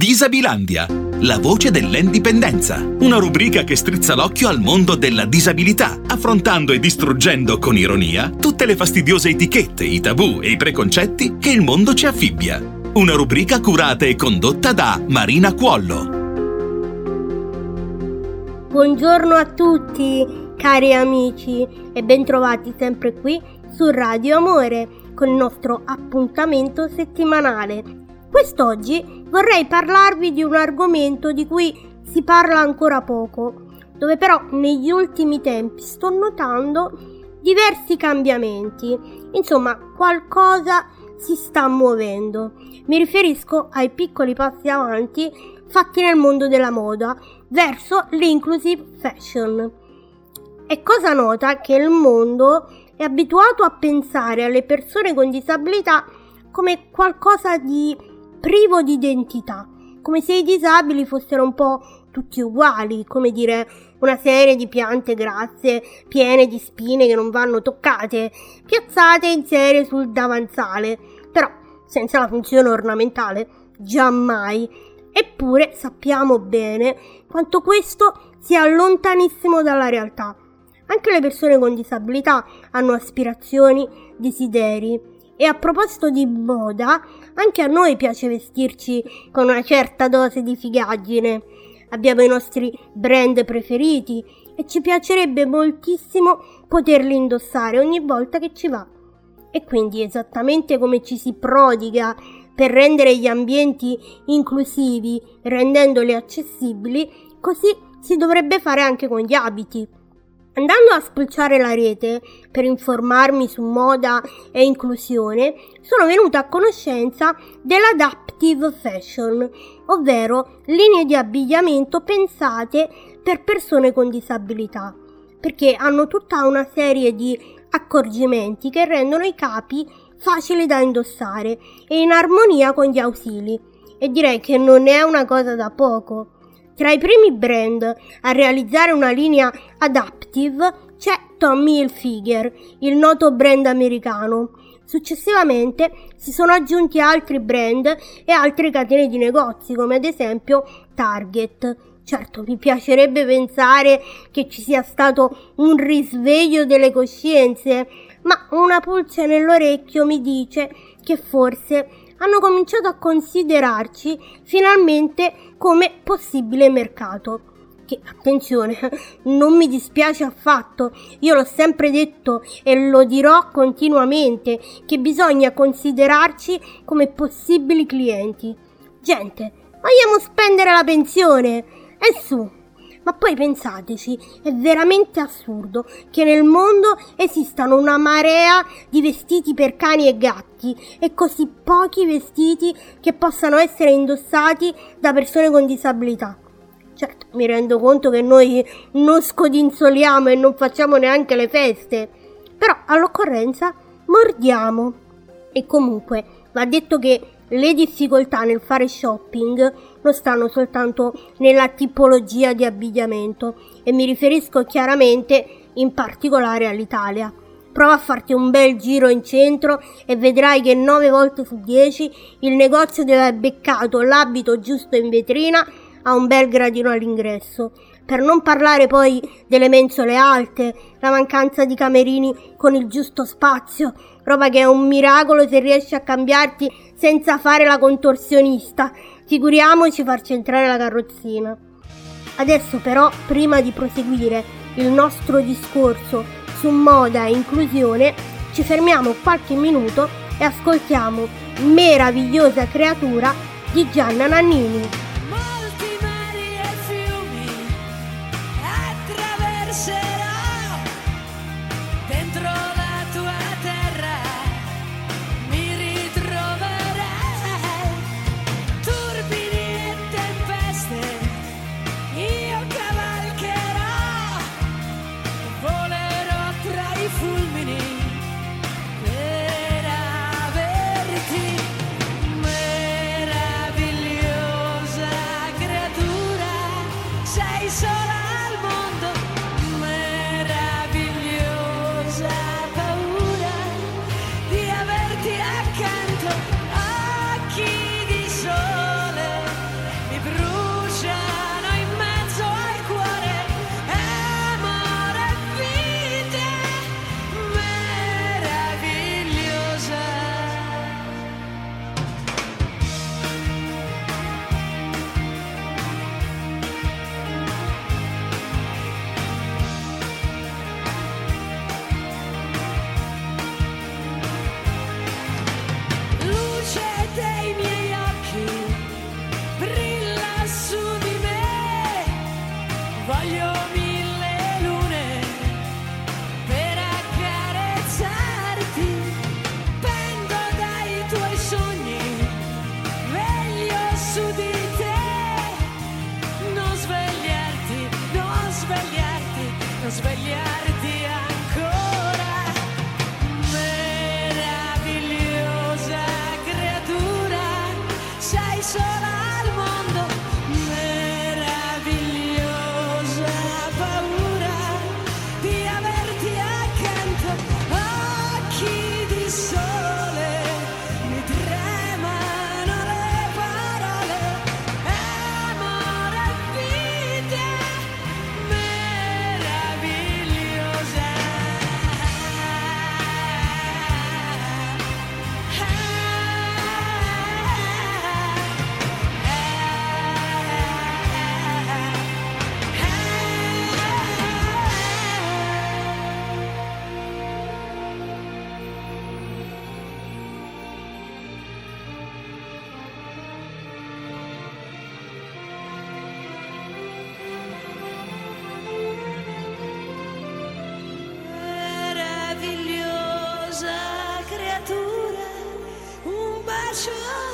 Disabilandia, la voce dell'indipendenza. Una rubrica che strizza l'occhio al mondo della disabilità, affrontando e distruggendo con ironia tutte le fastidiose etichette, i tabù e i preconcetti che il mondo ci affibbia. Una rubrica curata e condotta da Marina Cuollo. Buongiorno a tutti, cari amici, e bentrovati sempre qui su Radio Amore con il nostro appuntamento settimanale Quest'oggi vorrei parlarvi di un argomento di cui si parla ancora poco, dove però negli ultimi tempi sto notando diversi cambiamenti. Insomma, qualcosa si sta muovendo. Mi riferisco ai piccoli passi avanti fatti nel mondo della moda verso l'inclusive fashion. È cosa nota che il mondo è abituato a pensare alle persone con disabilità come qualcosa di privo di identità, come se i disabili fossero un po' tutti uguali, come dire una serie di piante grasse piene di spine che non vanno toccate, piazzate in serie sul davanzale, però senza la funzione ornamentale, giammai. Eppure sappiamo bene quanto questo sia lontanissimo dalla realtà. Anche le persone con disabilità hanno aspirazioni, desideri e a proposito di moda, anche a noi piace vestirci con una certa dose di figaggine. Abbiamo i nostri brand preferiti e ci piacerebbe moltissimo poterli indossare ogni volta che ci va. E quindi esattamente come ci si prodiga per rendere gli ambienti inclusivi, rendendoli accessibili, così si dovrebbe fare anche con gli abiti. Andando a spulciare la rete per informarmi su moda e inclusione, sono venuta a conoscenza dell'adaptive fashion, ovvero linee di abbigliamento pensate per persone con disabilità, perché hanno tutta una serie di accorgimenti che rendono i capi facili da indossare e in armonia con gli ausili. E direi che non è una cosa da poco. Tra i primi brand a realizzare una linea adaptive c'è Tommy Hilfiger, il noto brand americano. Successivamente si sono aggiunti altri brand e altre catene di negozi, come ad esempio Target. Certo, mi piacerebbe pensare che ci sia stato un risveglio delle coscienze, ma una pulce nell'orecchio mi dice che forse hanno cominciato a considerarci finalmente come possibile mercato. Che attenzione, non mi dispiace affatto, io l'ho sempre detto e lo dirò continuamente che bisogna considerarci come possibili clienti. Gente, vogliamo spendere la pensione? E su, ma poi pensateci, è veramente assurdo che nel mondo esistano una marea di vestiti per cani e gatti e così pochi vestiti che possano essere indossati da persone con disabilità. Certo, mi rendo conto che noi non scodinzoliamo e non facciamo neanche le feste, però all'occorrenza mordiamo. E comunque va detto che le difficoltà nel fare shopping non stanno soltanto nella tipologia di abbigliamento e mi riferisco chiaramente in particolare all'Italia. Prova a farti un bel giro in centro e vedrai che 9 volte su 10 il negozio dove hai beccato l'abito giusto in vetrina ha un bel gradino all'ingresso. Per non parlare poi delle mensole alte, la mancanza di camerini con il giusto spazio, roba che è un miracolo se riesci a cambiarti senza fare la contorsionista. Figuriamoci farci entrare la carrozzina. Adesso però, prima di proseguire il nostro discorso su moda e inclusione, ci fermiamo qualche minuto e ascoltiamo Meravigliosa creatura di Gianna Nannini. 车。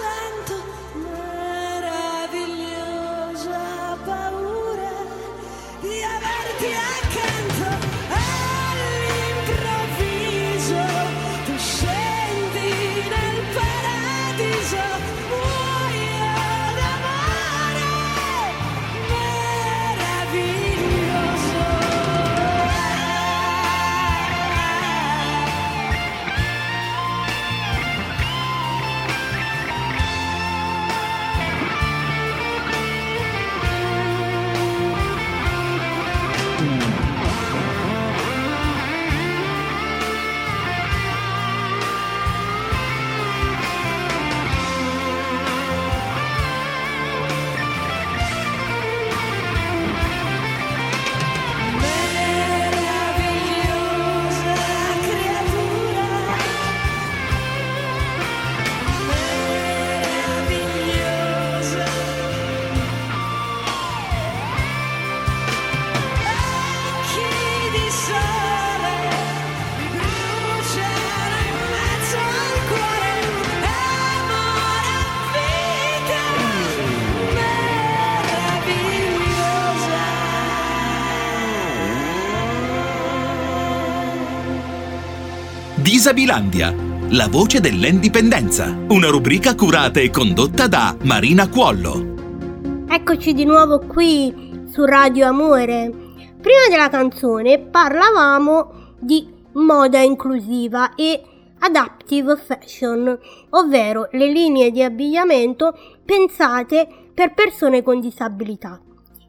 Disabilandia, la voce dell'indipendenza, una rubrica curata e condotta da Marina Cuollo. Eccoci di nuovo qui su Radio Amore. Prima della canzone parlavamo di moda inclusiva e adaptive fashion, ovvero le linee di abbigliamento pensate per persone con disabilità.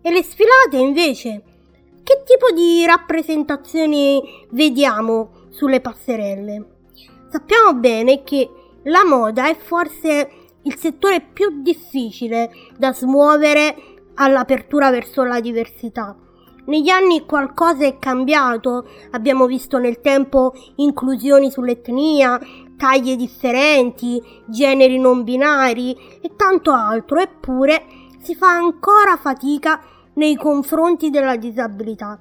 E le sfilate invece? Che tipo di rappresentazioni vediamo sulle passerelle. Sappiamo bene che la moda è forse il settore più difficile da smuovere all'apertura verso la diversità. Negli anni qualcosa è cambiato, abbiamo visto nel tempo inclusioni sull'etnia, taglie differenti, generi non binari e tanto altro, eppure si fa ancora fatica nei confronti della disabilità.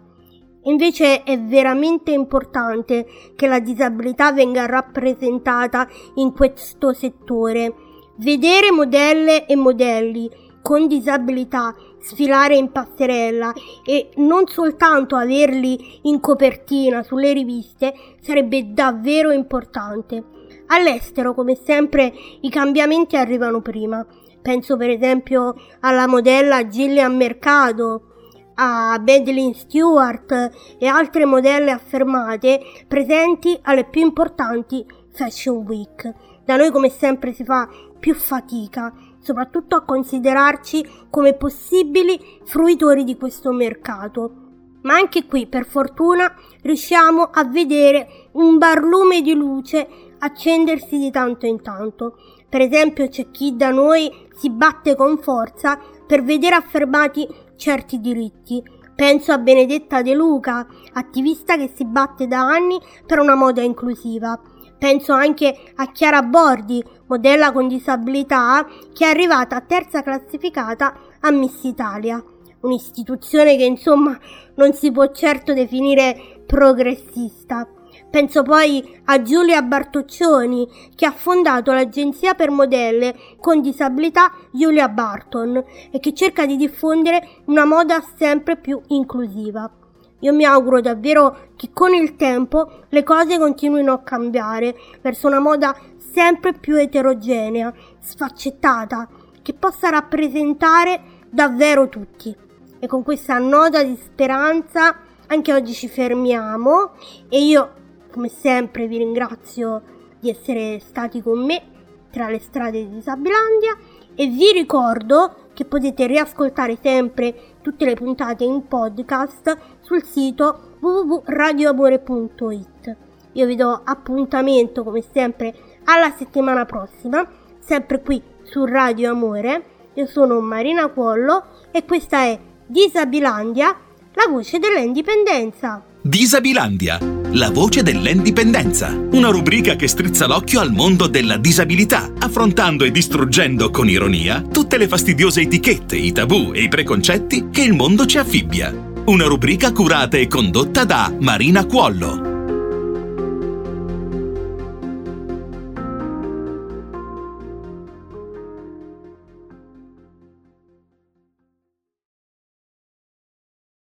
Invece è veramente importante che la disabilità venga rappresentata in questo settore. Vedere modelle e modelli con disabilità sfilare in passerella e non soltanto averli in copertina sulle riviste sarebbe davvero importante. All'estero, come sempre, i cambiamenti arrivano prima. Penso per esempio alla modella Gillian Mercado, a Madeline Stewart e altre modelle affermate presenti alle più importanti Fashion Week. Da noi come sempre si fa più fatica, soprattutto a considerarci come possibili fruitori di questo mercato. Ma anche qui, per fortuna, riusciamo a vedere un barlume di luce accendersi di tanto in tanto. Per esempio c'è chi da noi si batte con forza per vedere affermati certi diritti. Penso a Benedetta De Luca, attivista che si batte da anni per una moda inclusiva. Penso anche a Chiara Bordi, modella con disabilità, che è arrivata terza classificata a Miss Italia. Un'istituzione che insomma non si può certo definire progressista. Penso poi a Giulia Bartoccioni, che ha fondato l'agenzia per modelle con disabilità Giulia Barton e che cerca di diffondere una moda sempre più inclusiva. Io mi auguro davvero che con il tempo le cose continuino a cambiare verso una moda sempre più eterogenea, sfaccettata, che possa rappresentare davvero tutti. E con questa nota di speranza anche oggi ci fermiamo e io come sempre vi ringrazio di essere stati con me tra le strade di Disabilandia e vi ricordo che potete riascoltare sempre tutte le puntate in podcast sul sito www.radioamore.it. Io vi do appuntamento come sempre alla settimana prossima, sempre qui su Radio Amore. Io sono Marina Cuollo e questa è Disabilandia, la voce dell'indipendenza. Disabilandia la voce dell'indipendenza, una rubrica che strizza l'occhio al mondo della disabilità, affrontando e distruggendo con ironia tutte le fastidiose etichette, i tabù e i preconcetti che il mondo ci affibbia. Una rubrica curata e condotta da Marina Cuollo.